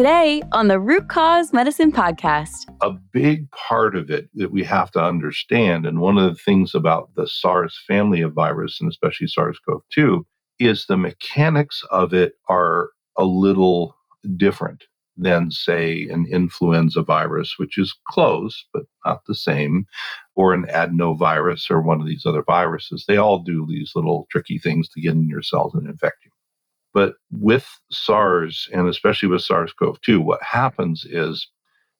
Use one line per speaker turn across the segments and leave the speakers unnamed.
Today on the Root Cause Medicine Podcast.
A big part of it that we have to understand, and one of the things about the SARS family of virus, and especially SARS CoV 2, is the mechanics of it are a little different than, say, an influenza virus, which is close, but not the same, or an adenovirus or one of these other viruses. They all do these little tricky things to get in your cells and infect you. But with SARS, and especially with SARS CoV 2, what happens is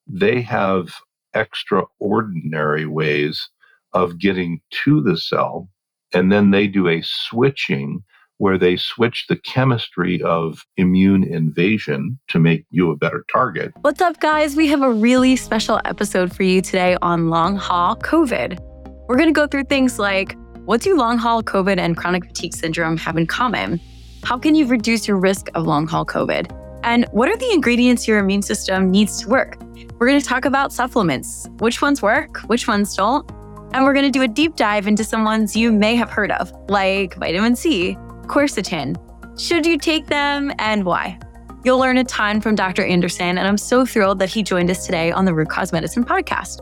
they have extraordinary ways of getting to the cell, and then they do a switching where they switch the chemistry of immune invasion to make you a better target.
What's up, guys? We have a really special episode for you today on long haul COVID. We're going to go through things like what do long haul COVID and chronic fatigue syndrome have in common? How can you reduce your risk of long haul COVID? And what are the ingredients your immune system needs to work? We're going to talk about supplements, which ones work, which ones don't. And we're going to do a deep dive into some ones you may have heard of, like vitamin C, quercetin. Should you take them and why? You'll learn a ton from Dr. Anderson, and I'm so thrilled that he joined us today on the Root Cause Medicine podcast.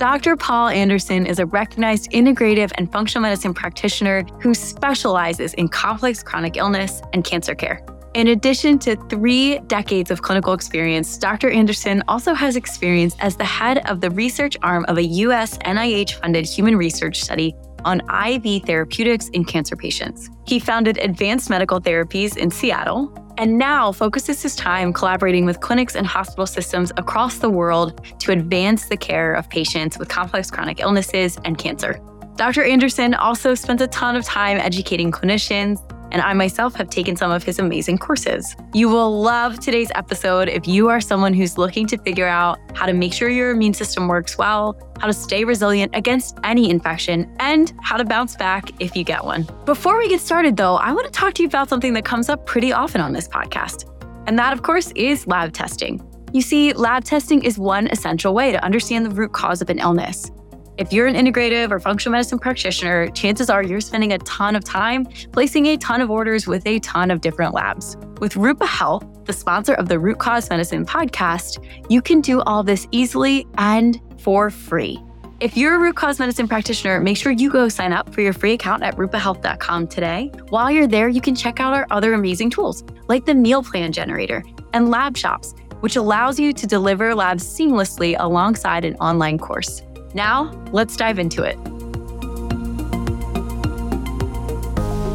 Dr. Paul Anderson is a recognized integrative and functional medicine practitioner who specializes in complex chronic illness and cancer care. In addition to three decades of clinical experience, Dr. Anderson also has experience as the head of the research arm of a U.S. NIH funded human research study on IV therapeutics in cancer patients. He founded Advanced Medical Therapies in Seattle and now focuses his time collaborating with clinics and hospital systems across the world to advance the care of patients with complex chronic illnesses and cancer. Dr. Anderson also spends a ton of time educating clinicians and I myself have taken some of his amazing courses. You will love today's episode if you are someone who's looking to figure out how to make sure your immune system works well, how to stay resilient against any infection, and how to bounce back if you get one. Before we get started, though, I want to talk to you about something that comes up pretty often on this podcast. And that, of course, is lab testing. You see, lab testing is one essential way to understand the root cause of an illness. If you're an integrative or functional medicine practitioner, chances are you're spending a ton of time placing a ton of orders with a ton of different labs. With Rupa Health, the sponsor of the Root Cause Medicine podcast, you can do all this easily and for free. If you're a root cause medicine practitioner, make sure you go sign up for your free account at rupahealth.com today. While you're there, you can check out our other amazing tools like the meal plan generator and lab shops, which allows you to deliver labs seamlessly alongside an online course. Now, let's dive into it.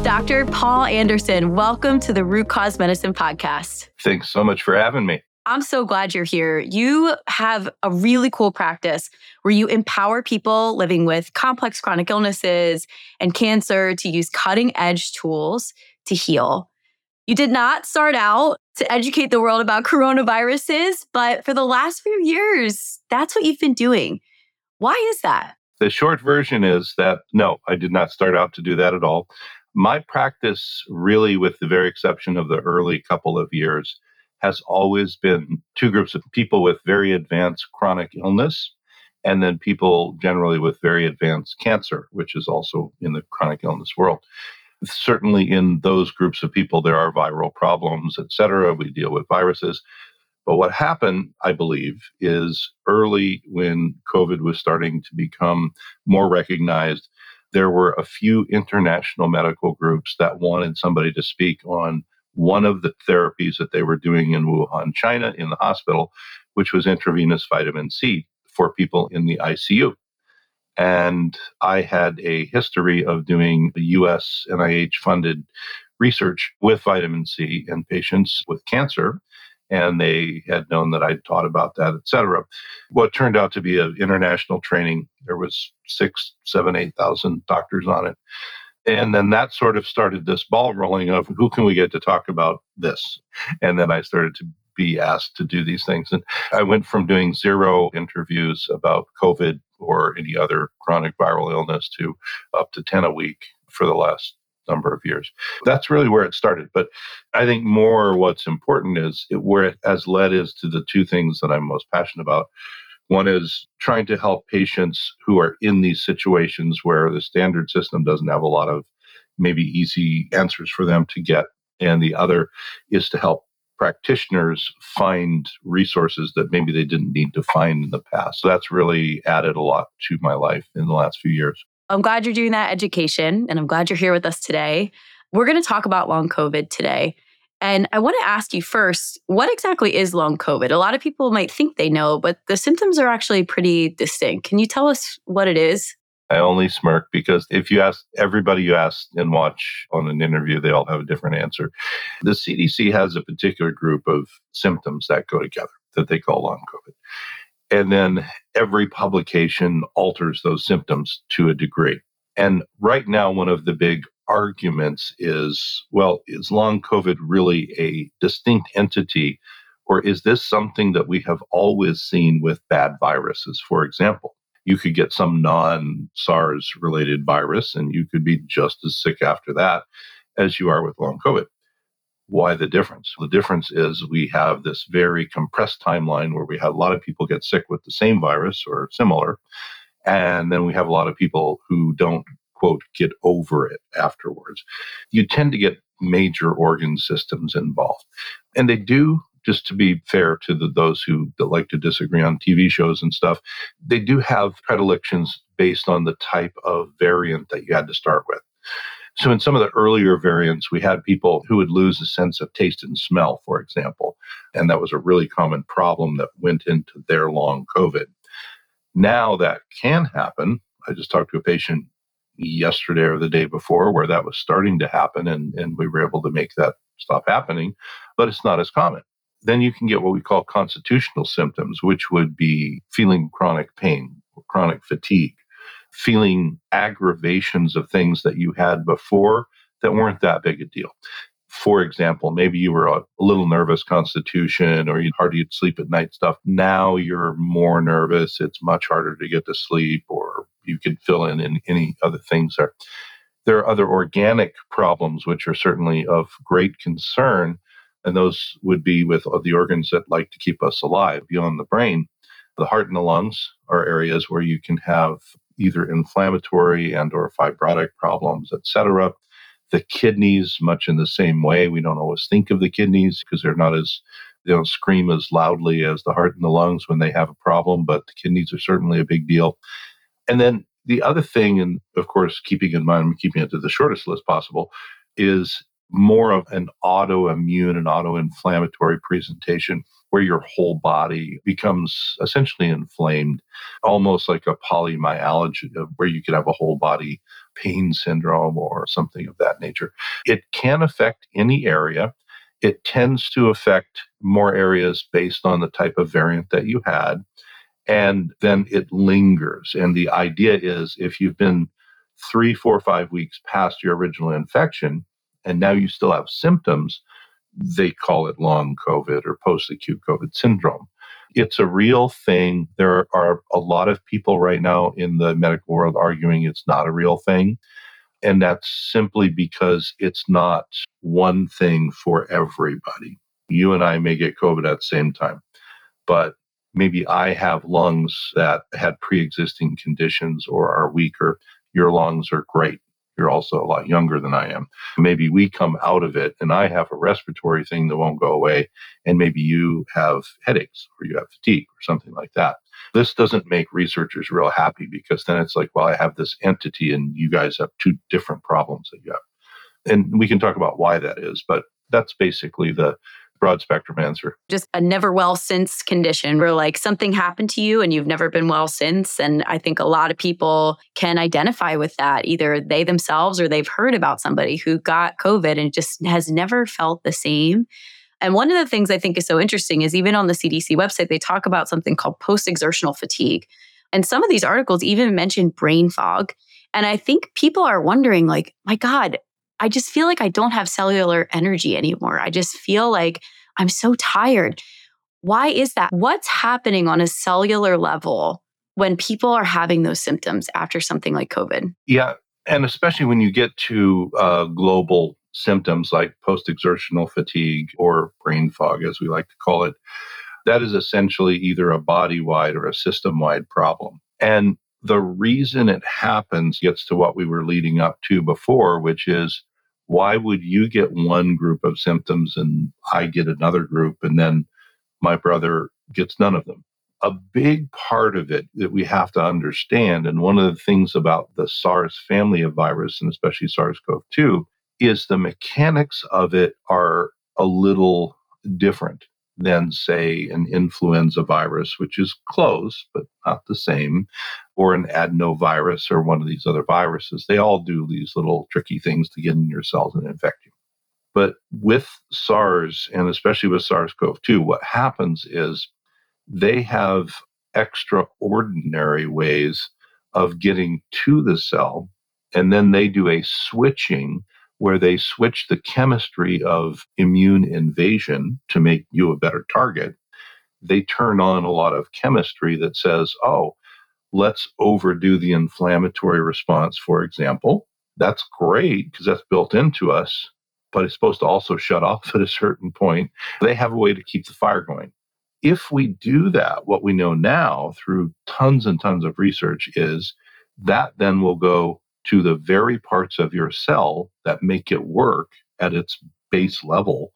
Dr. Paul Anderson, welcome to the Root Cause Medicine Podcast.
Thanks so much for having me.
I'm so glad you're here. You have a really cool practice where you empower people living with complex chronic illnesses and cancer to use cutting edge tools to heal. You did not start out to educate the world about coronaviruses, but for the last few years, that's what you've been doing. Why is that?
The short version is that no, I did not start out to do that at all. My practice, really, with the very exception of the early couple of years, has always been two groups of people with very advanced chronic illness and then people generally with very advanced cancer, which is also in the chronic illness world. Certainly, in those groups of people, there are viral problems, et cetera. We deal with viruses. But what happened, I believe, is early when COVID was starting to become more recognized, there were a few international medical groups that wanted somebody to speak on one of the therapies that they were doing in Wuhan, China, in the hospital, which was intravenous vitamin C for people in the ICU. And I had a history of doing the US NIH funded research with vitamin C in patients with cancer and they had known that I'd taught about that, et cetera. What turned out to be an international training, there was six, seven, eight thousand doctors on it. And then that sort of started this ball rolling of who can we get to talk about this? And then I started to be asked to do these things. And I went from doing zero interviews about COVID or any other chronic viral illness to up to 10 a week for the last number of years. That's really where it started. But I think more what's important is it, where it has led is to the two things that I'm most passionate about. One is trying to help patients who are in these situations where the standard system doesn't have a lot of maybe easy answers for them to get. And the other is to help practitioners find resources that maybe they didn't need to find in the past. So that's really added a lot to my life in the last few years.
I'm glad you're doing that education and I'm glad you're here with us today. We're going to talk about long COVID today. And I want to ask you first, what exactly is long COVID? A lot of people might think they know, but the symptoms are actually pretty distinct. Can you tell us what it is?
I only smirk because if you ask everybody you ask and watch on an interview, they all have a different answer. The CDC has a particular group of symptoms that go together that they call long COVID. And then every publication alters those symptoms to a degree. And right now, one of the big arguments is well, is long COVID really a distinct entity, or is this something that we have always seen with bad viruses? For example, you could get some non SARS related virus and you could be just as sick after that as you are with long COVID. Why the difference? The difference is we have this very compressed timeline where we had a lot of people get sick with the same virus or similar. And then we have a lot of people who don't, quote, get over it afterwards. You tend to get major organ systems involved. And they do just to be fair to the, those who that like to disagree on TV shows and stuff, they do have predilections based on the type of variant that you had to start with. So in some of the earlier variants, we had people who would lose a sense of taste and smell, for example. And that was a really common problem that went into their long COVID. Now that can happen. I just talked to a patient yesterday or the day before where that was starting to happen and, and we were able to make that stop happening, but it's not as common. Then you can get what we call constitutional symptoms, which would be feeling chronic pain, chronic fatigue, feeling aggravations of things that you had before that weren't that big a deal. For example, maybe you were a, little nervous constitution or you hardly sleep at night stuff. Now you're more nervous. It's much harder to get to sleep, or you could fill in, in any other things there. There are other organic problems which are certainly of great concern and those would be with the organs that like to keep us alive beyond the brain. The heart and the lungs are areas where you can have either inflammatory and or fibrotic problems, etc. The kidneys, much in the same way, we don't always think of the kidneys because they're not as they don't scream as loudly as the heart and the lungs when they have a problem, but the kidneys are certainly a big deal. And then the other thing, and of course, keeping in mind, keeping it to the shortest list possible, is more of an autoimmune and autoinflammatory presentation where your whole body becomes essentially inflamed, almost like a polymyalgia, where you could have a whole body pain syndrome or something of that nature. It can affect any area. It tends to affect more areas based on the type of variant that you had. And then it lingers. And the idea is if you've been three, four, five weeks past your original infection, and now you still have symptoms, they call it long COVID or post acute COVID syndrome. It's a real thing. There are a lot of people right now in the medical world arguing it's not a real thing. And that's simply because it's not one thing for everybody. You and I may get COVID at the same time, but maybe I have lungs that had pre existing conditions or are weaker. Your lungs are great. You're also a lot younger than I am. Maybe we come out of it and I have a respiratory thing that won't go away. And maybe you have headaches or you have fatigue or something like that. This doesn't make researchers real happy because then it's like, well, I have this entity and you guys have two different problems that you have. And we can talk about why that is, but that's basically the broad spectrum answer.
Just a never well since condition where like something happened to you and you've never been well since. And I think a lot of people can identify with that. Either they themselves or they've heard about somebody who got COVID and just has never felt the same. And one of the things I think is so interesting is even on the CDC website, they talk about something called post exertional fatigue. And some of these articles even mention brain fog. And I think people are wondering, like, my God, I just feel like I don't have cellular energy anymore. I just feel like I'm so tired. Why is that? What's happening on a cellular level when people are having those symptoms after something like COVID?
Yeah. And especially when you get to uh, global symptoms like post exertional fatigue or brain fog, as we like to call it, that is essentially either a body wide or a system wide problem. And the reason it happens gets to what we were leading up to before, which is Why would you get one group of symptoms and I get another group and then my brother gets none of them? A big part of it that we have to understand, and one of the things about the SARS family of virus, and especially SARS CoV 2, is the mechanics of it are a little different than, say, an influenza virus, which is close, but not the same, or an adenovirus or one of these other viruses. They all do these little tricky things to get in your cells and infect you. But with SARS, and especially with SARS CoV 2, what happens is they have extraordinary ways of getting to the cell, and then they do a switching where they switch the chemistry of immune invasion to make you a better target, they turn on a lot of chemistry that says, oh, let's overdo the inflammatory response, for example. That's great because that's built into us, but it's supposed to also shut off at a certain point. They have a way to keep the fire going. If we do that, what we know now through tons and tons of research is that then will go to the very parts of your cell that make it work at its base level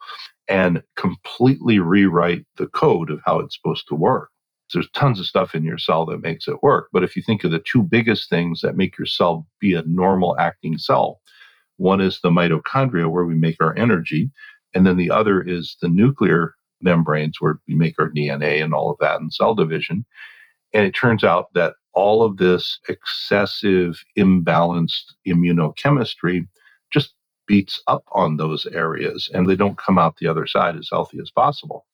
and completely rewrite the code of how it's supposed to work. There's tons of stuff in your cell that makes it work. But if you think of the two biggest things that make your cell be a normal acting cell, one is the mitochondria, where we make our energy, and then the other is the nuclear membranes, where we make our DNA and all of that in cell division. And it turns out that all of this excessive, imbalanced immunochemistry just beats up on those areas and they don't come out the other side as healthy as possible.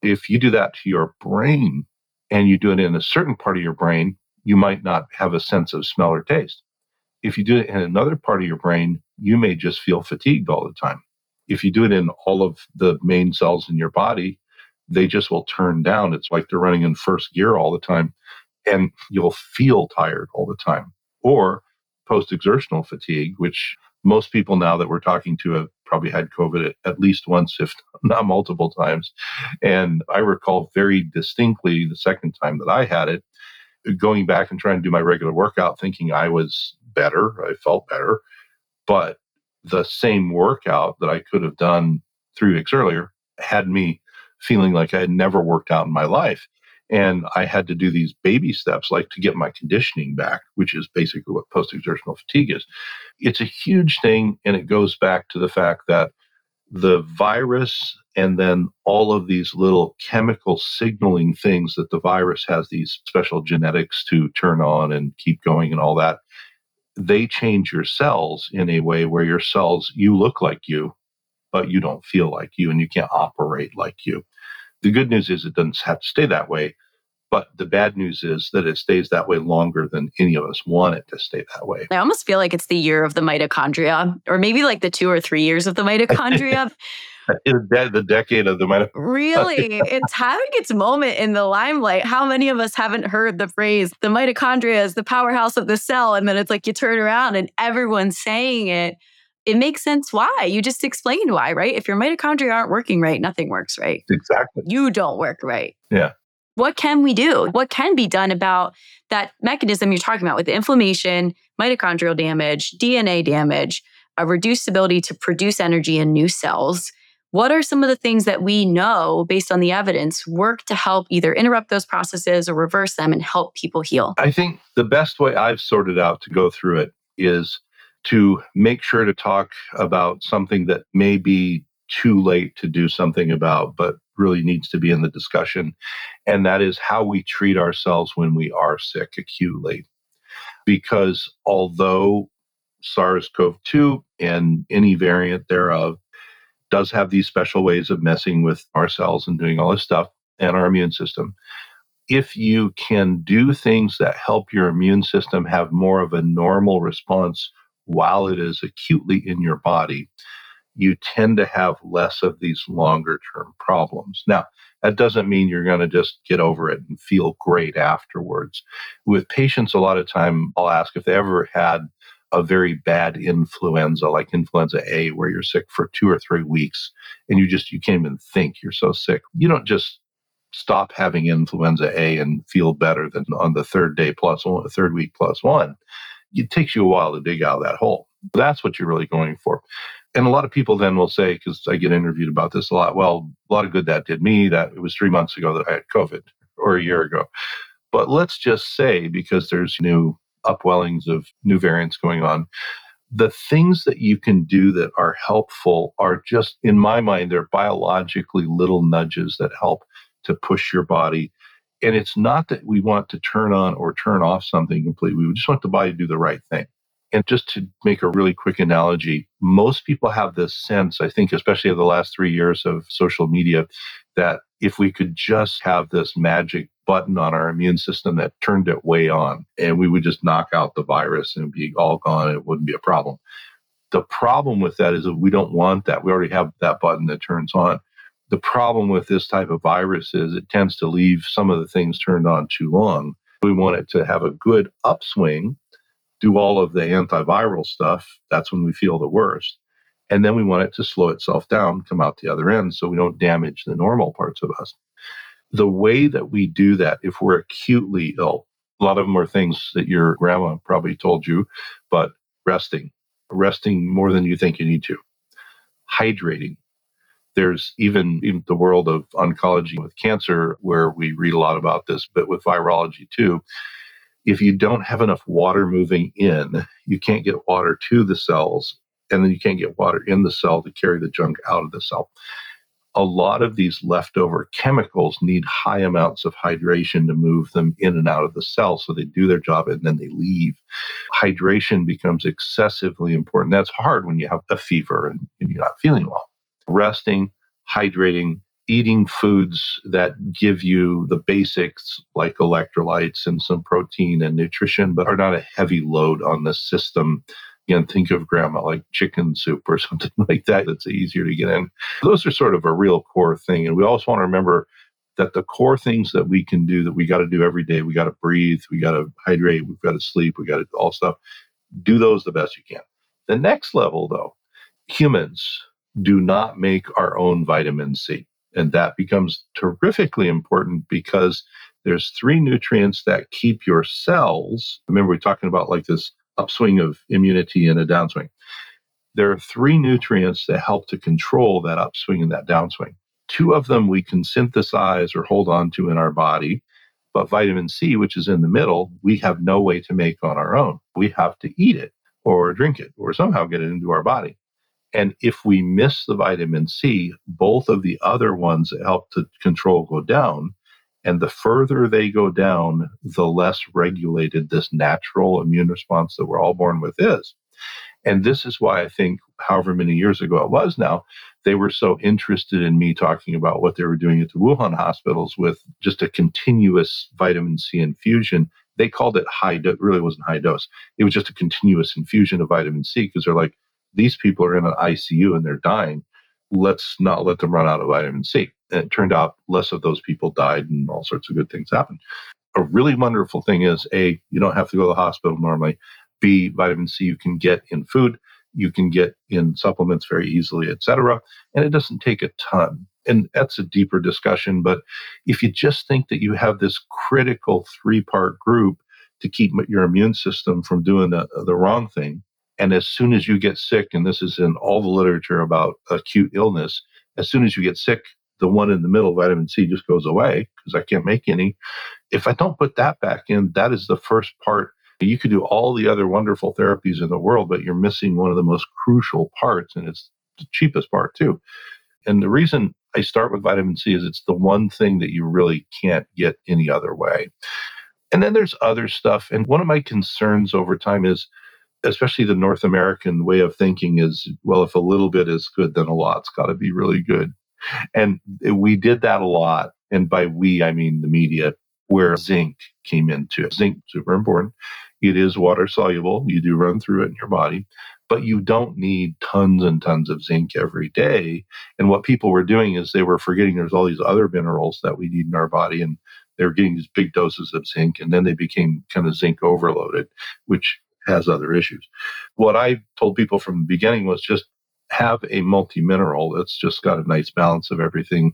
If you do that to your brain and you do it in a certain part of your brain, you might not have a sense of smell or taste. If you do it in another part of your brain, you may just feel fatigued all the time. If you do it in all of the main cells in your body, they just will turn down. It's like they're running in first gear all the time and you'll feel tired all the time. Or post exertional fatigue, which most people now that we're talking to have probably had COVID at least once, if not multiple times. And I recall very distinctly the second time that I had it, going back and trying to do my regular workout, thinking I was better, I felt better. But the same workout that I could have done three weeks earlier had me feeling like I had never worked out in my life. And I had to do these baby steps, like to get my conditioning back, which is basically what post exertional fatigue is. It's a huge thing. And it goes back to the fact that the virus and then all of these little chemical signaling things that the virus has these special genetics to turn on and keep going and all that they change your cells in a way where your cells you look like you but you don't feel like you and you can't operate like you the good news is it doesn't have to stay that way. But the bad news is that it stays that way longer than any of us want it to stay that way.
I almost feel like it's the year of the mitochondria, or maybe like the two or three years of the mitochondria.
the decade of the mitochondria.
Really? it's having its moment in the limelight. How many of us haven't heard the phrase, the mitochondria is the powerhouse of the cell? And then it's like you turn around and everyone's saying it it makes sense why. You just explained why, right? If your mitochondria aren't working right, nothing works right.
Exactly.
You don't work right.
Yeah.
What can we do? What can be done about that mechanism you're talking about with inflammation, mitochondrial damage, DNA damage, a reduced ability to produce energy in new cells? What are some of the things that we know based on the evidence work to help either interrupt those processes or reverse them and help people heal?
I think the best way I've sorted out to go through it is to make sure to talk about something that may be too late to do something about, but really needs to be in the discussion. And that is how we treat ourselves when we are sick acutely. Because although SARS CoV 2 and any variant thereof does have these special ways of messing with our cells and doing all this stuff and our immune system, if you can do things that help your immune system have more of a normal response while it is acutely in your body, you tend to have less of these longer term problems. Now, that doesn't mean you're going to just get over it and feel great afterwards. With patients, a lot of time I'll ask if they ever had a very bad influenza, like influenza A, where you're sick for two or three weeks and you just, you can't even think you're so sick. You don't just stop having influenza A and feel better than on the third day plus one, third week plus one it takes you a while to dig out of that hole. That's what you're really going for. And a lot of people then will say, because I get interviewed about this a lot, well, a lot of good that did me, that it was three months ago that I had COVID or a year ago. But let's just say, because there's new upwellings of new variants going on, the things that you can do that are helpful are just, in my mind, they're biologically little nudges that help to push your body. And it's not that we want to turn on or turn off something completely. We just want the body to do the right thing. And just to make a really quick analogy, most people have this sense, I think, especially of the last three years of social media, that if we could just have this magic button on our immune system that turned it way on and we would just knock out the virus and be all gone, it wouldn't be a problem. The problem with that is that we don't want that. We already have that button that turns on. The problem with this type of virus is it tends to leave some of the things turned on too long. We want it to have a good upswing, do all of the antiviral stuff. That's when we feel the worst. And then we want it to slow itself down, come out the other end so we don't damage the normal parts of us. The way that we do that, if we're acutely ill, a lot of them are things that your grandma probably told you, but resting, resting more than you think you need to, hydrating. There's even in the world of oncology with cancer, where we read a lot about this, but with virology too. If you don't have enough water moving in, you can't get water to the cells and then you can't get water in the cell to carry the junk out of the cell. A lot of these leftover chemicals need high amounts of hydration to move them in and out of the cell. So they do their job and then they leave. Hydration becomes excessively important. That's hard when you have a fever and you're not feeling well. Resting, hydrating, eating foods that give you the basics like electrolytes and some protein and nutrition, but are not a heavy load on the system Again, think of grandma like chicken soup or something like that that's easier to get in. Those are sort of a real core thing. And we also want to remember that the core things that we can do that we got to do every day, we got to breathe, we got to hydrate, we've got to sleep, we got to all stuff. Do those the best you can. The next level, though, humans do not make our own vitamin C. And that becomes terrifically important because there's three nutrients that keep your cells. Remember, we're talking about like this upswing of immunity and a downswing. There are three nutrients that help to control that upswing and that downswing. Two of them we can synthesize or hold on to in our body, but vitamin C, which is in the middle, we have no way to make on our own. We have to eat it or drink it or somehow get it into our body. And if we miss the vitamin C, both of the other ones that help to control go down. And the further they go down, the less regulated this natural immune response that we're all born with is. And this is why I think, however many years ago it was now, they were so interested in me talking about what they were doing at the Wuhan hospitals with just a continuous vitamin C infusion. They called it high dose, really wasn't high dose. It was just a continuous infusion of vitamin C because they're like, these people are in an ICU and they're dying. Let's not let them run out of vitamin C. And it turned out less of those people died and all sorts of good things happened. A really wonderful thing is A, you don't have to go to the hospital normally. B, vitamin C you can get in food, you can get in supplements very easily, etc. And it doesn't take a ton. And that's a deeper discussion. But if you just think that you have this critical three part group to keep your immune system from doing the, the wrong thing, and as soon as you get sick, and this is in all the literature about acute illness, as soon as you get sick, the one in the middle, vitamin C, just goes away because I can't make any. If I don't put that back in, that is the first part. You could do all the other wonderful therapies in the world, but you're missing one of the most crucial parts, and it's the cheapest part too. And the reason I start with vitamin C is it's the one thing that you really can't get any other way. And then there's other stuff. And one of my concerns over time is, especially the North American way of thinking, is well, if a little bit is good, then a lot's got to be really good. And we did that a lot. And by we, I mean the media, where zinc came into it. Zinc, super important. It is water soluble. You do run through it in your body, but you don't need tons and tons of zinc every day. And what people were doing is they were forgetting there's all these other minerals that we need in our body. And they were getting these big doses of zinc. And then they became kind of zinc overloaded, which has other issues. What I told people from the beginning was just have a multi mineral that's just got a nice balance of everything.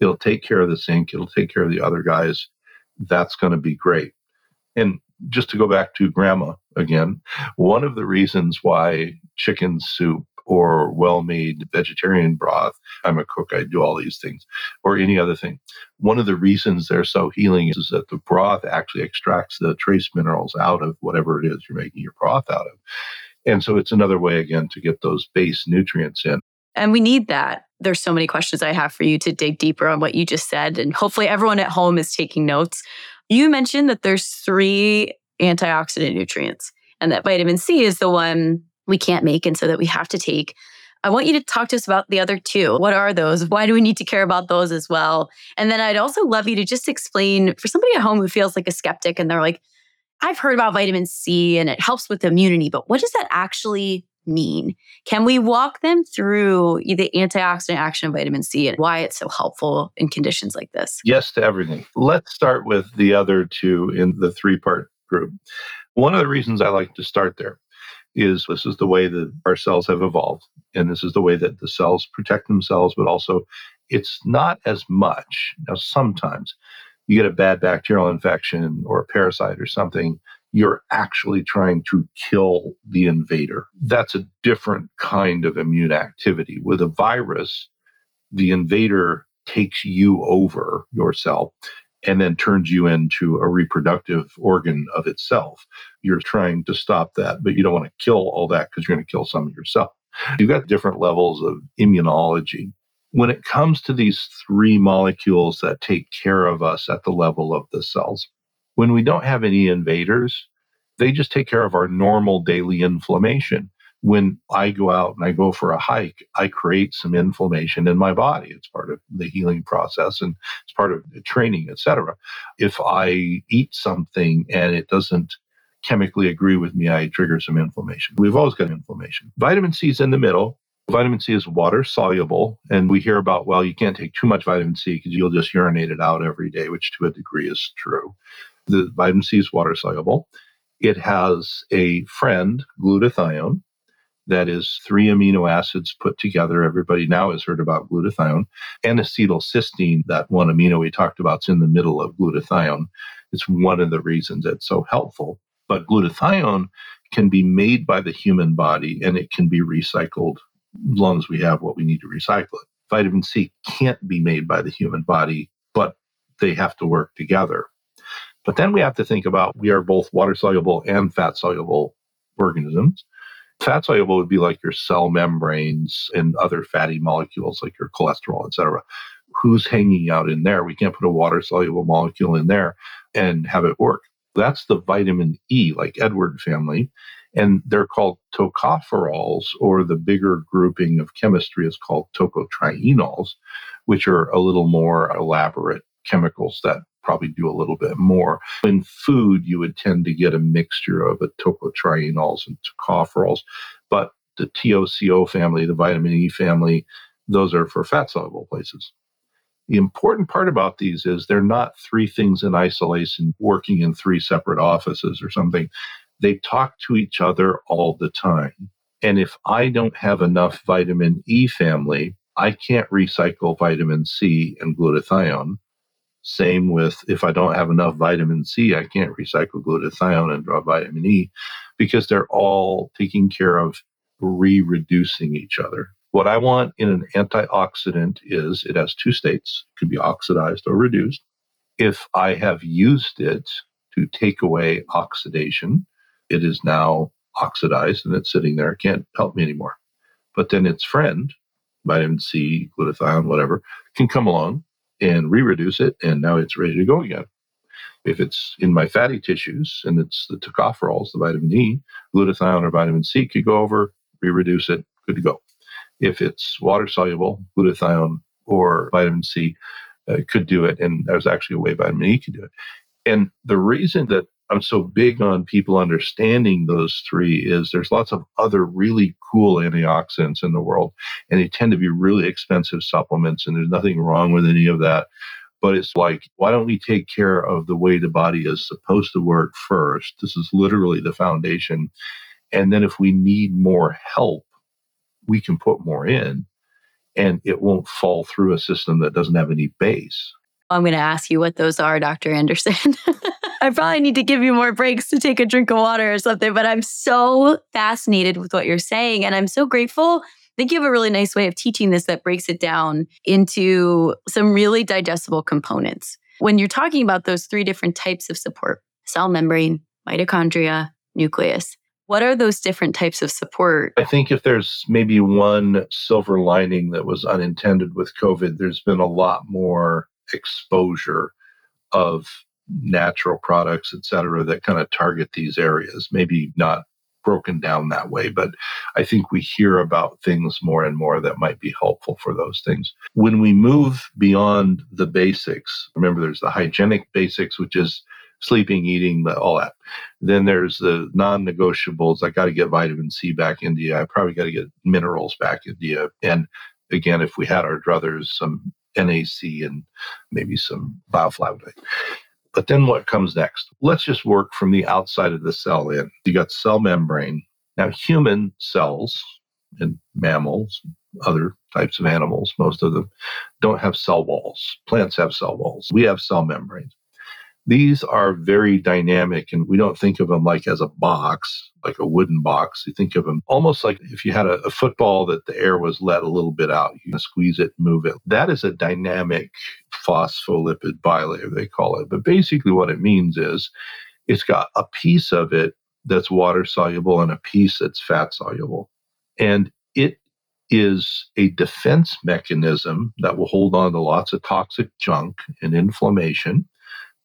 It'll take care of the zinc, it'll take care of the other guys. That's going to be great. And just to go back to grandma again, one of the reasons why chicken soup or well made vegetarian broth. I'm a cook, I do all these things, or any other thing. One of the reasons they're so healing is that the broth actually extracts the trace minerals out of whatever it is you're making your broth out of. And so it's another way, again, to get those base nutrients in.
And we need that. There's so many questions I have for you to dig deeper on what you just said. And hopefully everyone at home is taking notes. You mentioned that there's three antioxidant nutrients and that vitamin C is the one we can't make and so that we have to take. I want you to talk to us about the other two. What are those? Why do we need to care about those as well? And then I'd also love you to just explain for somebody at home who feels like a skeptic and they're like, I've heard about vitamin C and it helps with immunity, but what does that actually mean? Can we walk them through the antioxidant action of vitamin C and why it's so helpful in conditions like this?
Yes to everything. Let's start with the other two in the three part group. One of the reasons I like to start there is this is the way that our cells have evolved. And this is the way that the cells protect themselves, but also it's not as much. Now, sometimes you get a bad bacterial infection or a parasite or something, you're actually trying to kill the invader. That's a different kind of immune activity. With a virus, the invader takes you over your cell and then turns you into a reproductive organ of itself. You're trying to stop that, but you don't want to kill all that because you're going to kill some of yourself. You've got different levels of immunology. When it comes to these three molecules that take care of us at the level of the cells, when we don't have any invaders, they just take care of our normal daily inflammation when I go out and I go for a hike, I create some inflammation in my body. It's part of the healing process and it's part of the training, etc. If I eat something and it doesn't chemically agree with me, I trigger some inflammation. We've always got inflammation. Vitamin C is in the middle. Vitamin C is water soluble. And we hear about, well, you can't take too much vitamin C because you'll just urinate it out every day, which to a degree is true. The vitamin C is water soluble. It has a friend, glutathione, that is three amino acids put together. Everybody now has heard about glutathione. And acetylcysteine, that one amino we talked about, is in the middle of glutathione. It's one of the reasons it's so helpful. But glutathione can be made by the human body and it can be recycled as long as we have what we need to recycle it. Vitamin C can't be made by the human body, but they have to work together. But then we have to think about we are both water soluble and fat soluble organisms. Fat soluble would be like your cell membranes and other fatty molecules like your cholesterol, et cetera. Who's hanging out in there? We can't put a water soluble molecule in there and have it work. That's the vitamin E, like Edward family. And they're called tocopherols, or the bigger grouping of chemistry is called tocotrienols, which are a little more elaborate chemicals that probably do a little bit more. In food, you would tend to get a mixture of tocotrienols and tocopherols, but the TOCO family, the vitamin E family, those are for fat soluble places. The important part about these is they're not three things in isolation working in three separate offices or something. They talk to each other all the time. And if I don't have enough vitamin E family, I can't recycle vitamin C and glutathione. Same with if I don't have enough vitamin C, I can't recycle glutathione and draw vitamin E because they're all taking care of re reducing each other. What I want in an antioxidant is it has two states, it could be oxidized or reduced. If I have used it to take away oxidation, it is now oxidized and it's sitting there, it can't help me anymore. But then its friend, vitamin C, glutathione, whatever, can come along and re-reduce it, and now it's ready to go again. If it's in my fatty tissues and it's the tocopherols, the vitamin E, glutathione or vitamin C could go over, re-reduce it, good to go. If it's water soluble, glutathione or vitamin C uh, could do it, and there's actually a way vitamin E could do it. And the reason that I'm so big on people understanding those three is there's lots of other really cool antioxidants in the world, and they tend to be really expensive supplements, and there's nothing wrong with any of that. But it's like, why don't we take care of the way the body is supposed to work first? This is literally the foundation. And then if we need more help, we can put more in and it won't fall through a system that doesn't have any base.
I'm going to ask you what those are, Dr. Anderson. I probably need to give you more breaks to take a drink of water or something, but I'm so fascinated with what you're saying. And I'm so grateful. I think you have a really nice way of teaching this that breaks it down into some really digestible components. When you're talking about those three different types of support cell membrane, mitochondria, nucleus, what are those different types of support?
I think if there's maybe one silver lining that was unintended with COVID, there's been a lot more exposure of natural products, et cetera, that kind of target these areas. Maybe not broken down that way, but I think we hear about things more and more that might be helpful for those things. When we move beyond the basics, remember there's the hygienic basics, which is sleeping, eating, all that. Then there's the non negotiables. I got to get vitamin C back you. I probably got to get minerals back you. And again, if we had our druthers, some NAC and maybe some bioflavonoid. But then what comes next? Let's just work from the outside of the cell in. You got cell membrane. Now, human cells and mammals, other types of animals, most of them don't have cell walls. Plants have cell walls. We have cell membranes. These are very dynamic, and we don't think of them like as a box, like a wooden box. You think of them almost like if you had a, a football that the air was let a little bit out, you squeeze it, move it. That is a dynamic phospholipid bilayer, they call it. But basically, what it means is it's got a piece of it that's water soluble and a piece that's fat soluble. And it is a defense mechanism that will hold on to lots of toxic junk and inflammation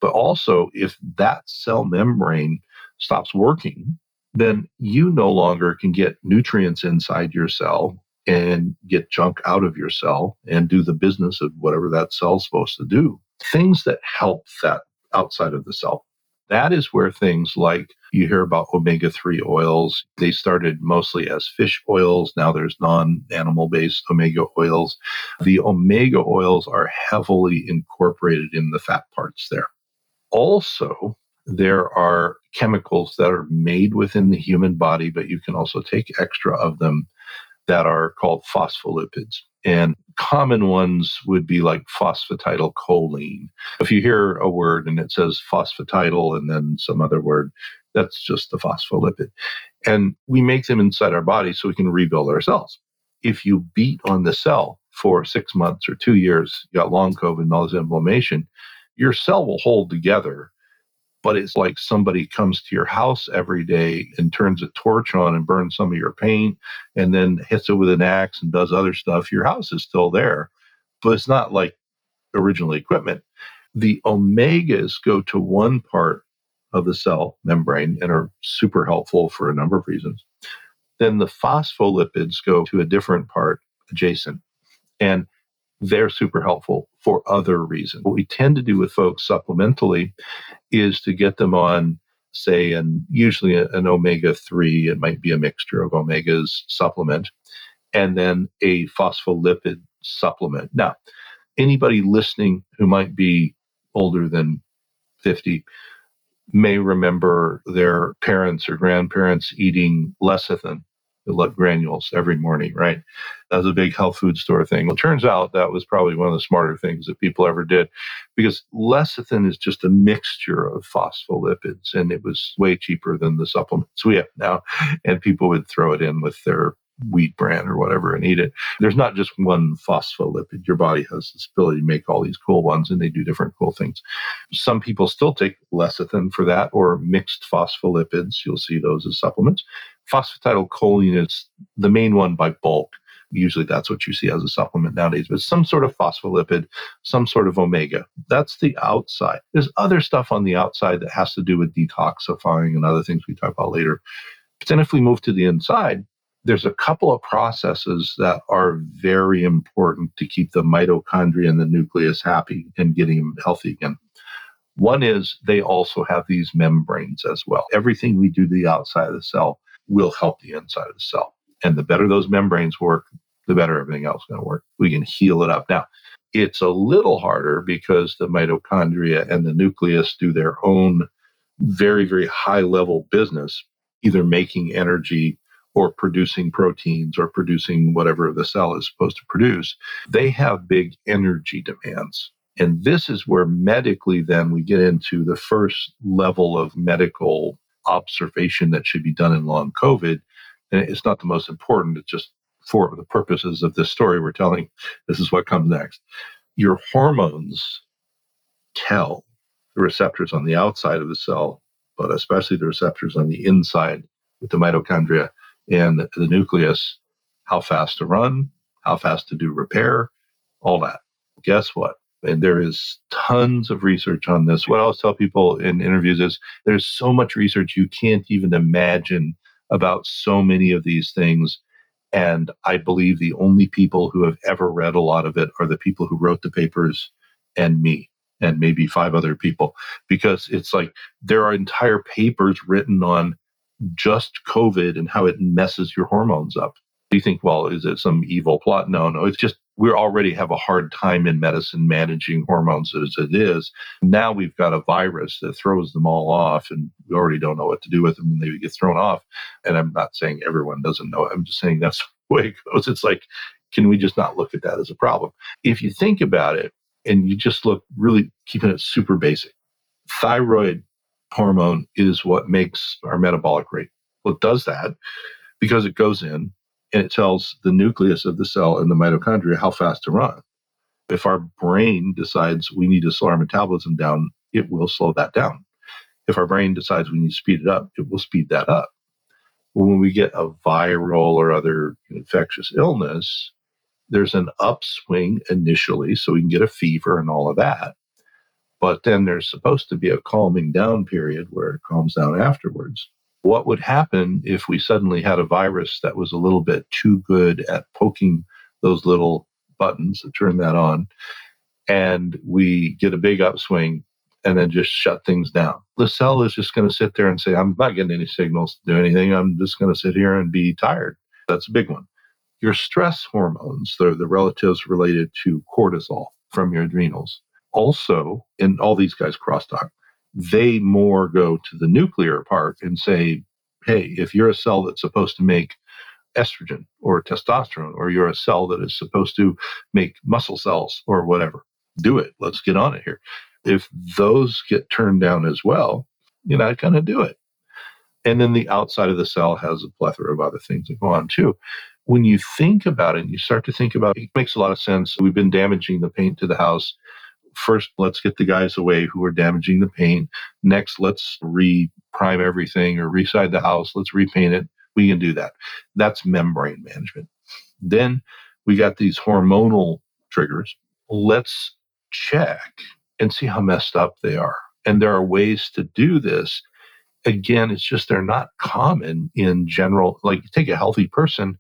but also, if that cell membrane stops working, then you no longer can get nutrients inside your cell and get junk out of your cell and do the business of whatever that cell's supposed to do. Things that help that outside of the cell. That is where things like you hear about omega 3 oils. They started mostly as fish oils. Now there's non animal based omega oils. The omega oils are heavily incorporated in the fat parts there also, there are chemicals that are made within the human body, but you can also take extra of them that are called phospholipids. And common ones would be like phosphatidylcholine. If you hear a word and it says phosphatidyl and then some other word, that's just the phospholipid. And we make them inside our body so we can rebuild our cells. If you beat on the cell for six months or two years, you got long COVID and all this inflammation, your cell will hold together but it's like somebody comes to your house every day and turns a torch on and burns some of your paint and then hits it with an axe and does other stuff your house is still there but it's not like original equipment. The omegas go to one part of the cell membrane and are super helpful for a number of reasons. Then the phospholipids go to a different part adjacent. And they're super helpful for other reasons. What we tend to do with folks supplementally is to get them on, say, and usually an omega 3, it might be a mixture of omegas supplement, and then a phospholipid supplement. Now, anybody listening who might be older than 50 may remember their parents or grandparents eating lecithin like granules every morning, right? That was a big health food store thing. Well, turns out that was probably one of the smarter things that people ever did because lecithin is just a mixture of phospholipids and it was way cheaper than the supplements we have now. And people would throw it in with their wheat bran or whatever and eat it. There's not just one phospholipid. Your body has this ability to make all these cool ones and they do different cool things. Some people still take lecithin for that or mixed phospholipids. You'll see those as supplements. Phosphatidylcholine is the main one by bulk. Usually that's what you see as a supplement nowadays, but some sort of phospholipid, some sort of omega. That's the outside. There's other stuff on the outside that has to do with detoxifying and other things we talk about later. But then if we move to the inside, there's a couple of processes that are very important to keep the mitochondria and the nucleus happy and getting them healthy again. One is they also have these membranes as well. Everything we do to the outside of the cell will help the inside of the cell. And the better those membranes work, the better everything else is going to work. We can heal it up. Now, it's a little harder because the mitochondria and the nucleus do their own very, very high level business, either making energy or producing proteins or producing whatever the cell is supposed to produce, they have big energy demands. And this is where medically, then we get into the first level of medical observation that should be done in long COVID. And it's not the most important, it's just for the purposes of this story we're telling, this is what comes next. Your hormones tell the receptors on the outside of the cell, but especially the receptors on the inside with the mitochondria and the nucleus, how fast to run, how fast to do repair, all that. Guess what? And there is tons of research on this. What I always tell people in interviews is there's so much research you can't even imagine about so many of these things. And I believe the only people who have ever read a lot of it are the people who wrote the papers and me and maybe five other people because it's like there are entire papers written on just COVID and how it messes your hormones up. You think, well, is it some evil plot? No, no, it's just we already have a hard time in medicine managing hormones as it is. Now we've got a virus that throws them all off, and we already don't know what to do with them, and they get thrown off. And I'm not saying everyone doesn't know. I'm just saying that's the way it goes. It's like, can we just not look at that as a problem? If you think about it, and you just look really keeping it super basic, thyroid hormone is what makes our metabolic rate. Well, it does that because it goes in and it tells the nucleus of the cell and the mitochondria how fast to run. If our brain decides we need to slow our metabolism down, it will slow that down. If our brain decides we need to speed it up, it will speed that up. When we get a viral or other infectious illness, there's an upswing initially, so we can get a fever and all of that. But then there's supposed to be a calming down period where it calms down afterwards what would happen if we suddenly had a virus that was a little bit too good at poking those little buttons to turn that on and we get a big upswing and then just shut things down. The cell is just going to sit there and say, I'm not getting any signals to do anything. I'm just going to sit here and be tired. That's a big one. Your stress hormones, they're the relatives related to cortisol from your adrenals. Also, and all these guys crosstalk, they more go to the nuclear part and say, hey, if you're a cell that's supposed to make estrogen or testosterone, or you're a cell that is supposed to make muscle cells or whatever, do it. Let's get on it here. If those get turned down as well, you're not going to do it. And then the outside of the cell has a plethora of other things that go on too. When you think about it, and you start to think about it, it makes a lot of sense. We've been damaging the paint to the house first let's get the guys away who are damaging the paint. Next, let's re-prime everything or reside the house. Let's repaint it. We can do that. That's membrane management. Then we got these hormonal triggers. Let's check and see how messed up they are. And there are ways to do this. Again, it's just they're not common in general. Like take a healthy person,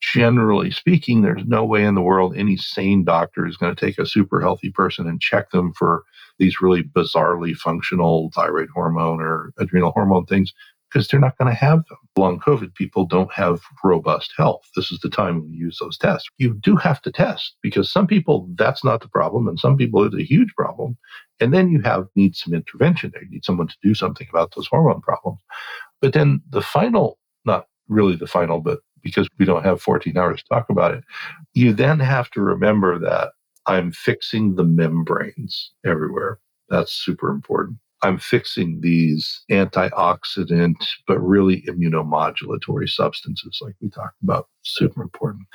generally speaking, there's no way in the world any sane doctor is going to take a super healthy person and check them for these really bizarrely functional thyroid hormone or adrenal hormone things because they're not going to have them. Long COVID people don't have robust health. This is the time we use those tests. You do have to test because some people that's not the problem, and some people it's a huge problem. And then you have need some intervention there. You need someone to do something about those hormone problems. But then the final, not really the final, but because we don't have 14 hours to talk about it. You then have to remember that I'm fixing the membranes everywhere. That's super important. I'm fixing these antioxidant, but really immunomodulatory substances, like we talked about. Super important.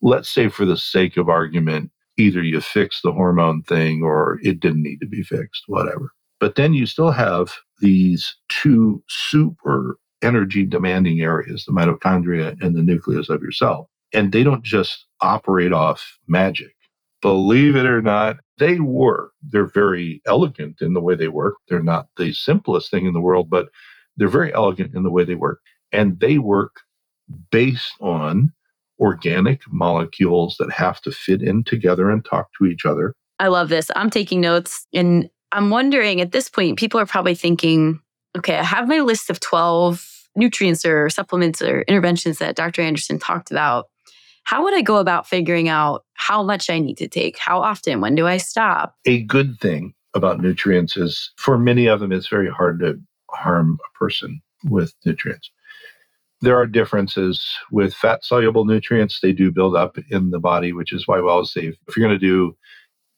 Let's say, for the sake of argument, either you fix the hormone thing or it didn't need to be fixed, whatever. But then you still have these two super energy demanding areas, the mitochondria and the nucleus of your cell. And they don't just operate off magic. Believe it or not, they work. They're very elegant in the way they work. They're not the simplest thing in the world, but they're very elegant in the way they work. And they work based on organic molecules that have to fit in together and talk to each other.
I love this. I'm taking notes and I'm wondering at this point, people are probably thinking, okay, I have my list of 12 nutrients or supplements or interventions that Dr. Anderson talked about, how would I go about figuring out how much I need to take? How often? When do I stop?
A good thing about nutrients is for many of them, it's very hard to harm a person with nutrients. There are differences with fat soluble nutrients. They do build up in the body, which is why we always say if you're going to do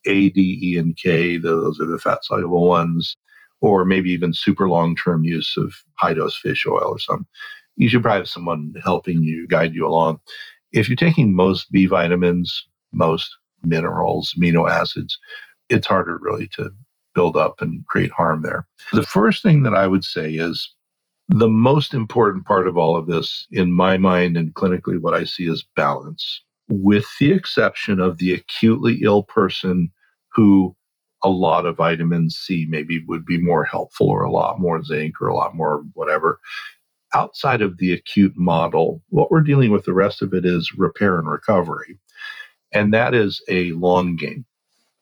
A, D, E, and K. Those are the fat soluble ones, or maybe even super long term use of high dose fish oil or something. You should probably have someone helping you guide you along. If you're taking most B vitamins, most minerals, amino acids, it's harder really to build up and create harm there. The first thing that I would say is the most important part of all of this, in my mind and clinically, what I see is balance, with the exception of the acutely ill person who a lot of vitamin C maybe would be more helpful or a lot more zinc or a lot more whatever. Outside of the acute model, what we're dealing with the rest of it is repair and recovery. And that is a long game.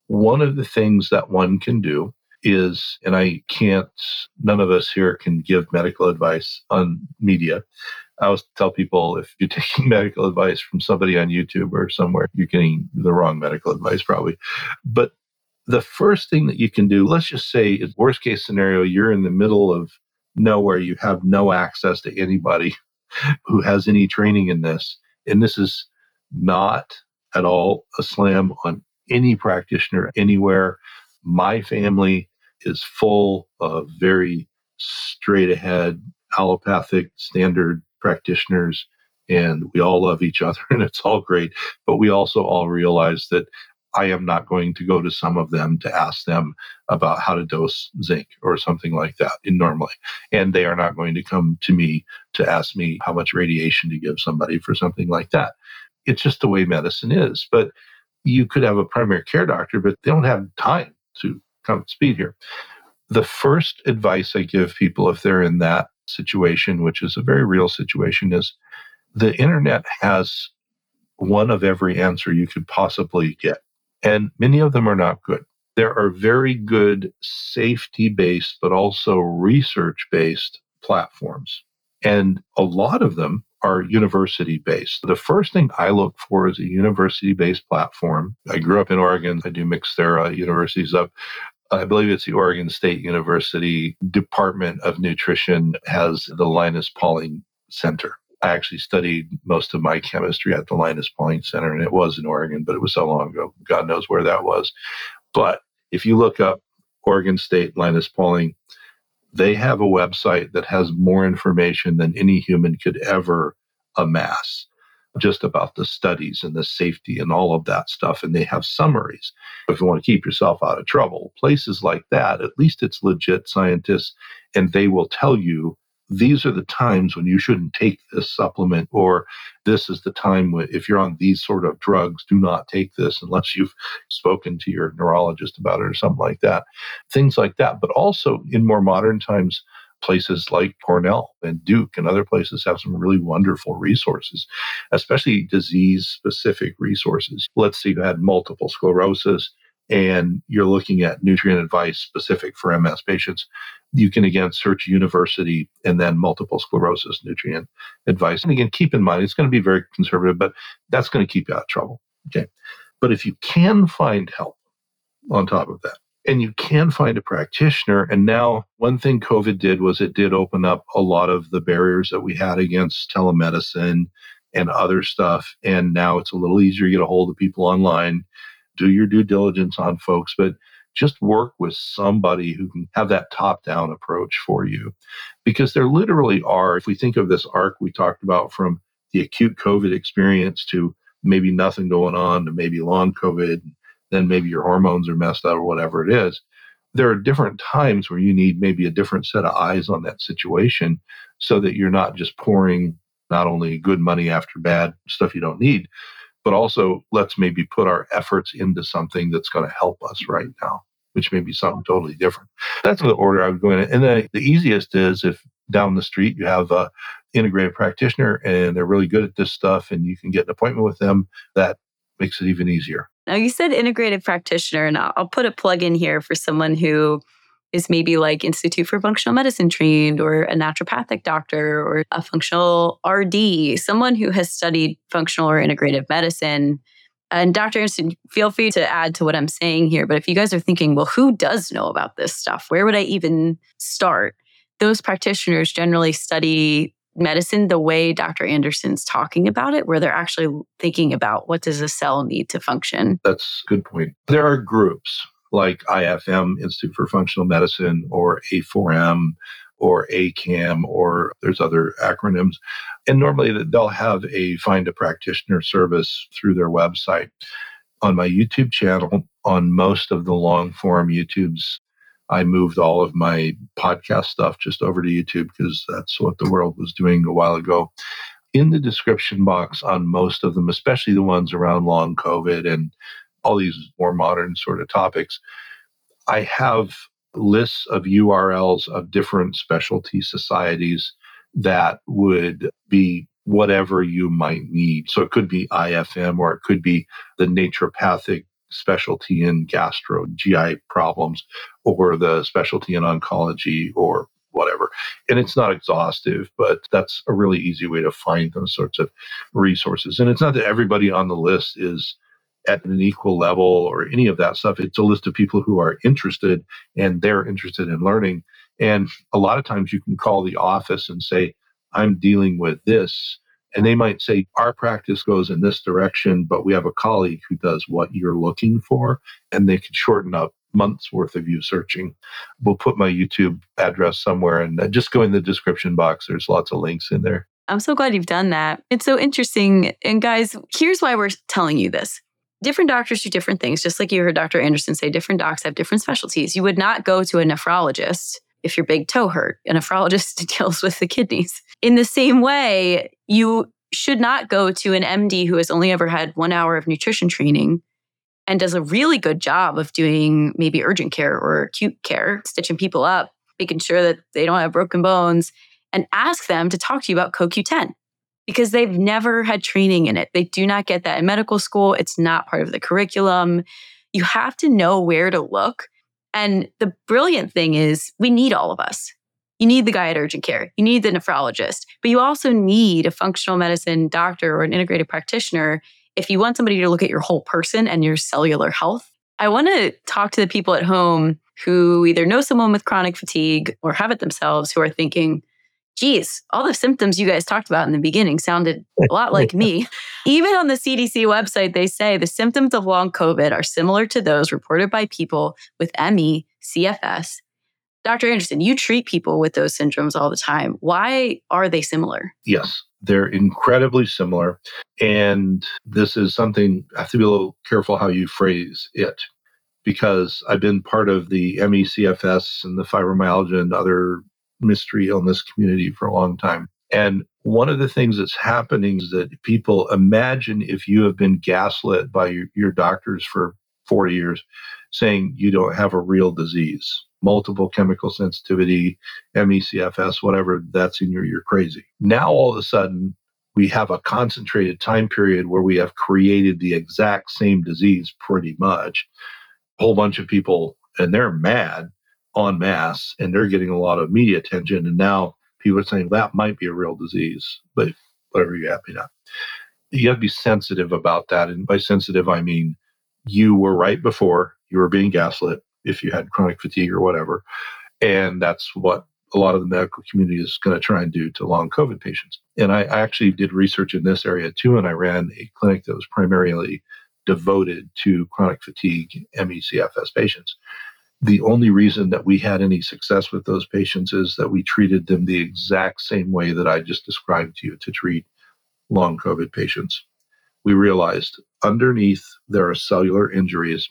One of the things that one can do is, and I can't, none of us here can give medical advice on media. I always tell people if you're taking medical advice from somebody on YouTube or somewhere, you're getting the wrong medical advice probably. But the first thing that you can do, let's just say, worst case scenario, you're in the middle of nowhere, you have no access to anybody who has any training in this. And this is not at all a slam on any practitioner anywhere. My family is full of very straight ahead allopathic standard practitioners and we all love each other and it's all great but we also all realize that i am not going to go to some of them to ask them about how to dose zinc or something like that in normally and they are not going to come to me to ask me how much radiation to give somebody for something like that it's just the way medicine is but you could have a primary care doctor but they don't have time to come speed here. The first advice I give people if they're in that situation, which is a very real situation, is the internet has one of every answer you could possibly get. And many of them are not good. There are very good safety based, but also research based platforms. And a lot of them are university based. The first thing I look for is a university based platform. I grew up in Oregon. I do mix their uh, universities up. I believe it's the Oregon State University Department of Nutrition has the Linus Pauling Center. I actually studied most of my chemistry at the Linus Pauling Center, and it was in Oregon, but it was so long ago. God knows where that was. But if you look up Oregon State Linus Pauling, they have a website that has more information than any human could ever amass just about the studies and the safety and all of that stuff. And they have summaries. If you want to keep yourself out of trouble, places like that, at least it's legit scientists and they will tell you these are the times when you shouldn't take this supplement, or this is the time when, if you're on these sort of drugs, do not take this unless you've spoken to your neurologist about it or something like that. Things like that. But also in more modern times, places like Cornell and Duke and other places have some really wonderful resources, especially disease specific resources. Let's say you had multiple sclerosis and you're looking at nutrient advice specific for MS patients. You can again search university and then multiple sclerosis nutrient advice. And again, keep in mind, it's going to be very conservative, but that's going to keep you out of trouble. Okay. But if you can find help on top of that, and you can find a practitioner. And now, one thing COVID did was it did open up a lot of the barriers that we had against telemedicine and other stuff. And now it's a little easier to get a hold of people online. Do your due diligence on folks, but just work with somebody who can have that top down approach for you. Because there literally are, if we think of this arc we talked about from the acute COVID experience to maybe nothing going on to maybe long COVID, then maybe your hormones are messed up or whatever it is. There are different times where you need maybe a different set of eyes on that situation so that you're not just pouring not only good money after bad stuff you don't need, but also let's maybe put our efforts into something that's going to help us right now, which may be something totally different. That's the order I would go in. And then the easiest is if down the street you have a integrated practitioner and they're really good at this stuff and you can get an appointment with them, that makes it even easier.
Now, you said integrated practitioner, and I'll put a plug in here for someone who is maybe like Institute for Functional Medicine trained or a naturopathic doctor or a functional RD, someone who has studied functional or integrative medicine. And Dr. Anderson, feel free to add to what I'm saying here. But if you guys are thinking, well, who does know about this stuff? Where would I even start? Those practitioners generally study medicine the way Dr. Anderson's talking about it, where they're actually thinking about what does a cell need to function?
That's a good point. There are groups like IFM, Institute for Functional Medicine, or A4M, or ACAM, or there's other acronyms. And normally they'll have a find a practitioner service through their website. On my YouTube channel, on most of the long form YouTubes, I moved all of my podcast stuff just over to YouTube because that's what the world was doing a while ago. In the description box on most of them, especially the ones around long COVID and all these more modern sort of topics, I have lists of URLs of different specialty societies that would be whatever you might need. So it could be IFM or it could be the naturopathic specialty in gastro GI problems or the specialty in oncology or whatever. And it's not exhaustive, but that's a really easy way to find those sorts of resources. And it's not that everybody on the list is at an equal level or any of that stuff. It's a list of people who are interested and they're interested in learning. And a lot of times you can call the office and say, I'm dealing with this. And they might say, Our practice goes in this direction, but we have a colleague who does what you're looking for. And they can shorten up months worth of you searching. We'll put my YouTube address somewhere and uh, just go in the description box. There's lots of links in there.
I'm so glad you've done that. It's so interesting. And guys, here's why we're telling you this. Different doctors do different things, just like you heard Dr. Anderson say, different docs have different specialties. You would not go to a nephrologist if your big toe hurt. A nephrologist deals with the kidneys. In the same way, you should not go to an MD who has only ever had one hour of nutrition training and does a really good job of doing maybe urgent care or acute care, stitching people up, making sure that they don't have broken bones, and ask them to talk to you about CoQ10 because they've never had training in it. They do not get that in medical school. It's not part of the curriculum. You have to know where to look. And the brilliant thing is, we need all of us. You need the guy at urgent care, you need the nephrologist, but you also need a functional medicine doctor or an integrated practitioner if you want somebody to look at your whole person and your cellular health. I want to talk to the people at home who either know someone with chronic fatigue or have it themselves who are thinking, geez, all the symptoms you guys talked about in the beginning sounded a lot like me. Even on the CDC website, they say the symptoms of long COVID are similar to those reported by people with ME, CFS, Dr. Anderson, you treat people with those syndromes all the time. Why are they similar?
Yes, they're incredibly similar. And this is something I have to be a little careful how you phrase it because I've been part of the ME, CFS, and the fibromyalgia and other mystery illness community for a long time. And one of the things that's happening is that people imagine if you have been gaslit by your, your doctors for 40 years saying you don't have a real disease multiple chemical sensitivity, MECFS, whatever that's in your, you're crazy. Now all of a sudden, we have a concentrated time period where we have created the exact same disease pretty much. A whole bunch of people, and they're mad en masse, and they're getting a lot of media attention. And now people are saying that might be a real disease, but whatever you're happy now. You have to be sensitive about that. And by sensitive, I mean you were right before, you were being gaslit if you had chronic fatigue or whatever. And that's what a lot of the medical community is going to try and do to long COVID patients. And I, I actually did research in this area too, and I ran a clinic that was primarily devoted to chronic fatigue ME/CFS patients. The only reason that we had any success with those patients is that we treated them the exact same way that I just described to you to treat long COVID patients. We realized underneath there are cellular injuries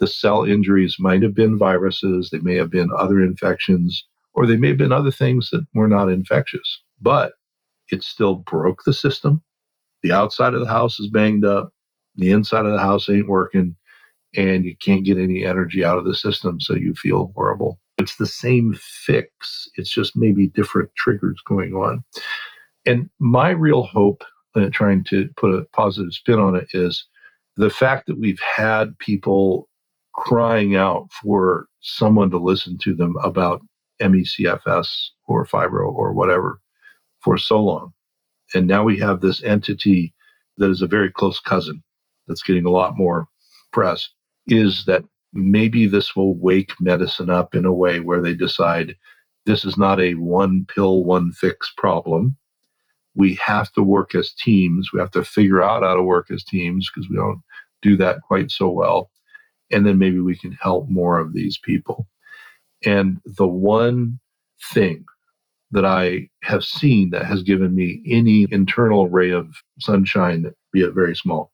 the cell injuries might have been viruses, they may have been other infections, or they may have been other things that were not infectious, but it still broke the system. The outside of the house is banged up, the inside of the house ain't working, and you can't get any energy out of the system, so you feel horrible. It's the same fix, it's just maybe different triggers going on. And my real hope, trying to put a positive spin on it, is the fact that we've had people crying out for someone to listen to them about MECFS or fibro or whatever for so long. And now we have this entity that is a very close cousin that's getting a lot more press is that maybe this will wake medicine up in a way where they decide This is not a one pill, one fix problem. We have to work as teams. We have to figure out how to work as teams because we don't do that quite so well. And then maybe we can help more of these people. And the one thing that I have seen that has given me any internal ray of sunshine, be it very small,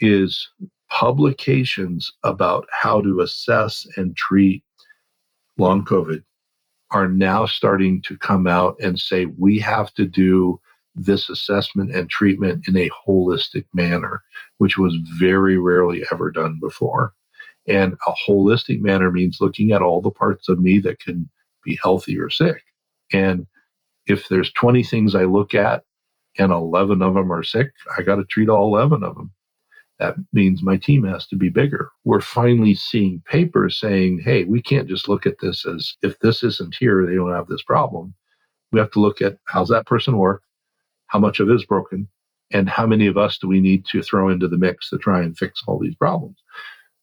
is publications about how to assess and treat long COVID are now starting to come out and say we have to do this assessment and treatment in a holistic manner, which was very rarely ever done before. And a holistic manner means looking at all the parts of me that can be healthy or sick. And if there's 20 things I look at and 11 of them are sick, I got to treat all 11 of them. That means my team has to be bigger. We're finally seeing papers saying, hey, we can't just look at this as if this isn't here, they don't have this problem. We have to look at how's that person work, how much of it is broken, and how many of us do we need to throw into the mix to try and fix all these problems.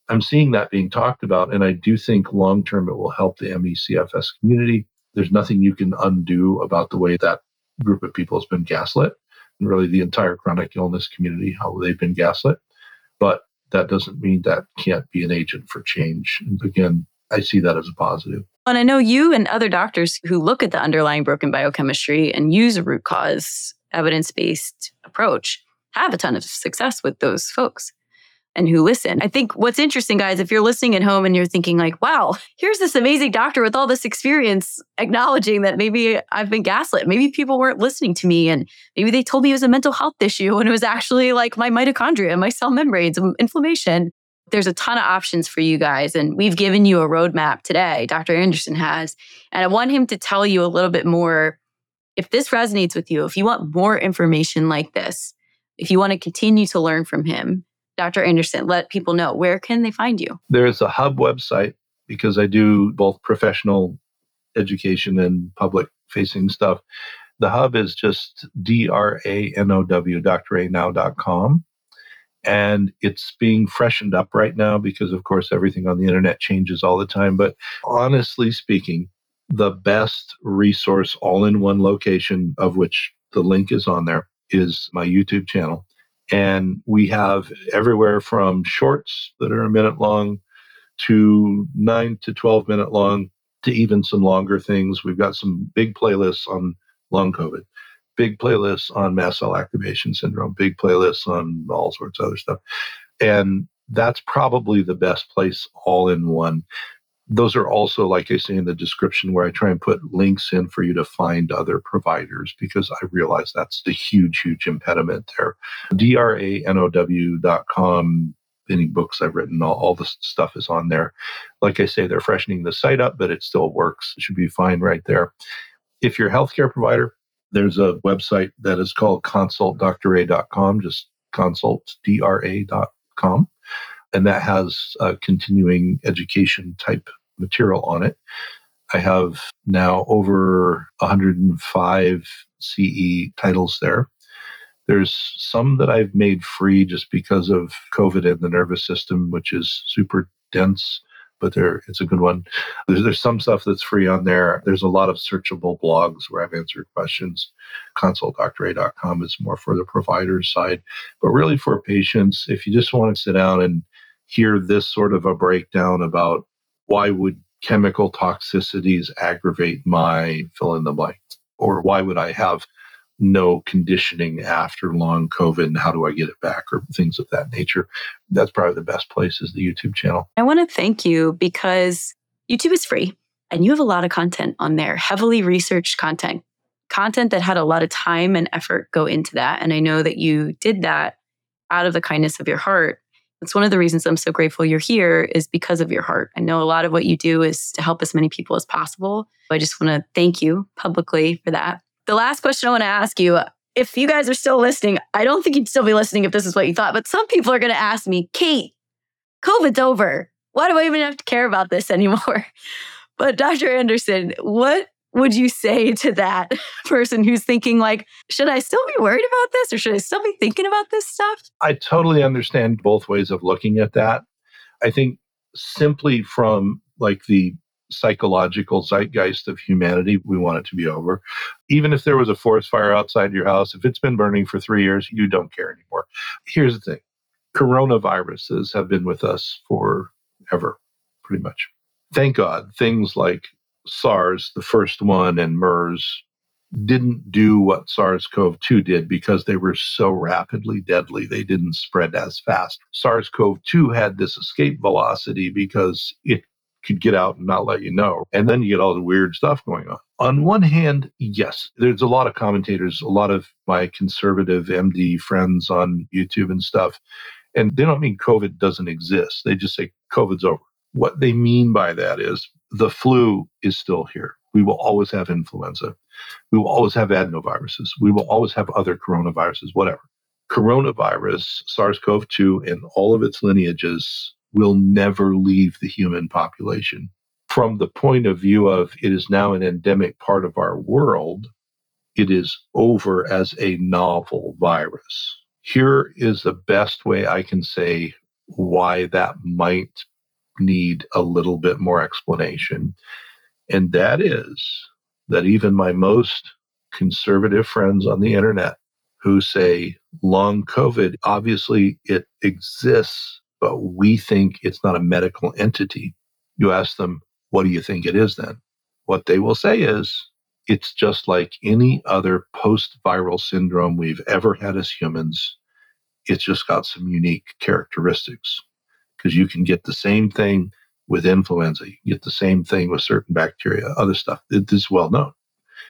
I'm seeing that being talked about, and I do think long term it will help the ME/CFS community. There's nothing you can undo about the way that group of people has been gaslit, and really the entire chronic illness community, how they've been gaslit. But that doesn't mean that can't be an agent for change. And again, I see that as a positive.
And I know you and other doctors who look at the underlying broken biochemistry and use a root cause evidence based approach have a ton of success with those folks and who listen. I think what's interesting, guys, if you're listening at home and you're thinking, like, wow, here's this amazing doctor with all this experience acknowledging that maybe I've been gaslit. Maybe people weren't listening to me and maybe they told me it was a mental health issue when it was actually like my mitochondria, my cell membranes, inflammation. There's a ton of options for you guys. And we've given you a roadmap today, Dr. Anderson has. And I want him to tell you a little bit more. If this resonates with you, if you want more information like this, if you want to continue to learn from him, Dr. Anderson, let people know where can they find you?
There's a hub website because I do both professional education and public facing stuff. The hub is just D-R-A-N-O-W, dranow.com. And it's being freshened up right now because, of course, everything on the internet changes all the time. But honestly speaking, the best resource all in one location, of which the link is on there, is my YouTube channel. And we have everywhere from shorts that are a minute long to nine to 12 minute long to even some longer things. We've got some big playlists on long COVID, big playlists on mast cell activation syndrome, big playlists on all sorts of other stuff. And that's probably the best place all in one those are also, like I say in the description, where I try and put links in for you to find other providers because I realize that's the huge, huge impediment there. DRANOW.com, any books I've written, all, all the stuff is on there. Like I say, they're freshening the site up, but it still works. It should be fine right there. If you're a healthcare provider, there's a website that is called consultdra.com, just consultdra.com and that has continuing education type material on it. I have now over 105 CE titles there. There's some that I've made free just because of COVID and the nervous system, which is super dense, but there it's a good one. There's, there's some stuff that's free on there. There's a lot of searchable blogs where I've answered questions. ConsultDrA.com is more for the provider side, but really for patients, if you just want to sit down and hear this sort of a breakdown about why would chemical toxicities aggravate my fill in the blank? Or why would I have no conditioning after long COVID and how do I get it back or things of that nature? That's probably the best place is the YouTube channel.
I want to thank you because YouTube is free and you have a lot of content on there, heavily researched content, content that had a lot of time and effort go into that. And I know that you did that out of the kindness of your heart it's one of the reasons I'm so grateful you're here is because of your heart. I know a lot of what you do is to help as many people as possible. I just want to thank you publicly for that. The last question I want to ask you if you guys are still listening, I don't think you'd still be listening if this is what you thought, but some people are going to ask me, Kate, COVID's over. Why do I even have to care about this anymore? But Dr. Anderson, what would you say to that person who's thinking like should i still be worried about this or should i still be thinking about this stuff
i totally understand both ways of looking at that i think simply from like the psychological zeitgeist of humanity. We want it to be over. Even if there was a forest fire outside your house, if it's been burning for three years, you don't care anymore. Here's the thing coronaviruses have been with us for ever pretty much. Thank God, things like SARS, the first one, and MERS didn't do what SARS CoV 2 did because they were so rapidly deadly. They didn't spread as fast. SARS CoV 2 had this escape velocity because it could get out and not let you know. And then you get all the weird stuff going on. On one hand, yes, there's a lot of commentators, a lot of my conservative MD friends on YouTube and stuff. And they don't mean COVID doesn't exist. They just say COVID's over. What they mean by that is the flu is still here. We will always have influenza. We will always have adenoviruses. We will always have other coronaviruses, whatever. Coronavirus, SARS CoV 2, and all of its lineages will never leave the human population. From the point of view of it is now an endemic part of our world, it is over as a novel virus. Here is the best way I can say why that might need a little bit more explanation. And that is that even my most conservative friends on the internet who say long COVID, obviously it exists, but we think it's not a medical entity. You ask them, what do you think it is then? What they will say is, it's just like any other post viral syndrome we've ever had as humans. It's just got some unique characteristics because you can get the same thing with influenza. You get the same thing with certain bacteria, other stuff. It is well known.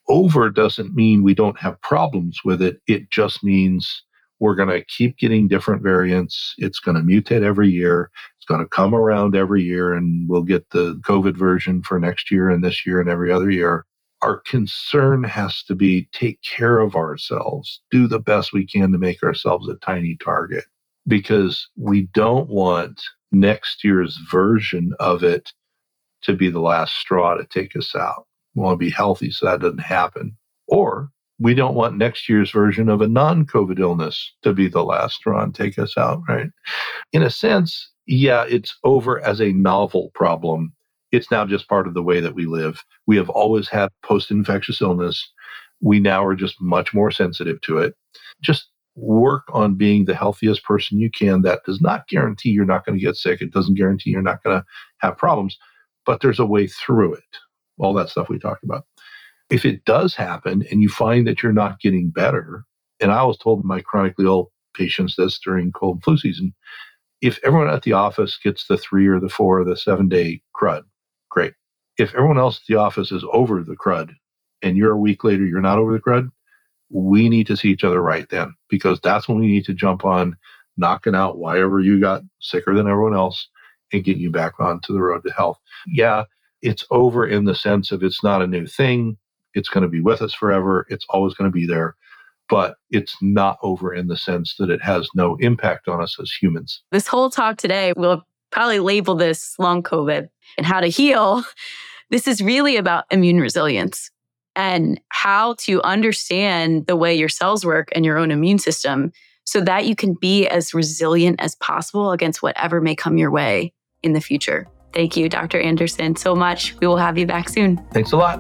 Over doesn't mean we don't have problems with it. It just means we're going to keep getting different variants. It's going to mutate every year. It's going to come around every year, and we'll get the COVID version for next year and this year and every other year. Our concern has to be take care of ourselves, do the best we can to make ourselves a tiny target because we don't want next year's version of it to be the last straw to take us out. We want to be healthy so that doesn't happen. Or we don't want next year's version of a non COVID illness to be the last straw and take us out, right? In a sense, yeah, it's over as a novel problem. It's now just part of the way that we live. We have always had post infectious illness. We now are just much more sensitive to it. Just work on being the healthiest person you can. That does not guarantee you're not going to get sick. It doesn't guarantee you're not going to have problems, but there's a way through it. All that stuff we talked about. If it does happen and you find that you're not getting better, and I was told my chronically ill patients this during cold and flu season, if everyone at the office gets the three or the four or the seven day crud, great. If everyone else at the office is over the crud and you're a week later, you're not over the crud, we need to see each other right then because that's when we need to jump on knocking out whatever you got sicker than everyone else and get you back onto the road to health. Yeah, it's over in the sense of it's not a new thing. It's going to be with us forever. It's always going to be there. But it's not over in the sense that it has no impact on us as humans.
This whole talk today, we'll probably label this long COVID and how to heal. This is really about immune resilience and how to understand the way your cells work and your own immune system so that you can be as resilient as possible against whatever may come your way in the future. Thank you, Dr. Anderson, so much. We will have you back soon.
Thanks a lot.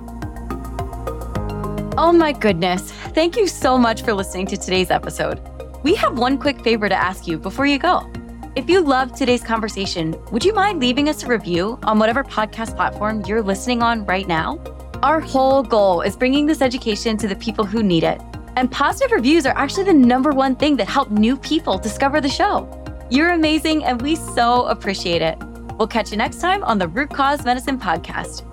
Oh my goodness. Thank you so much for listening to today's episode. We have one quick favor to ask you before you go. If you loved today's conversation, would you mind leaving us a review on whatever podcast platform you're listening on right now? Our whole goal is bringing this education to the people who need it. And positive reviews are actually the number one thing that help new people discover the show. You're amazing, and we so appreciate it. We'll catch you next time on the Root Cause Medicine Podcast.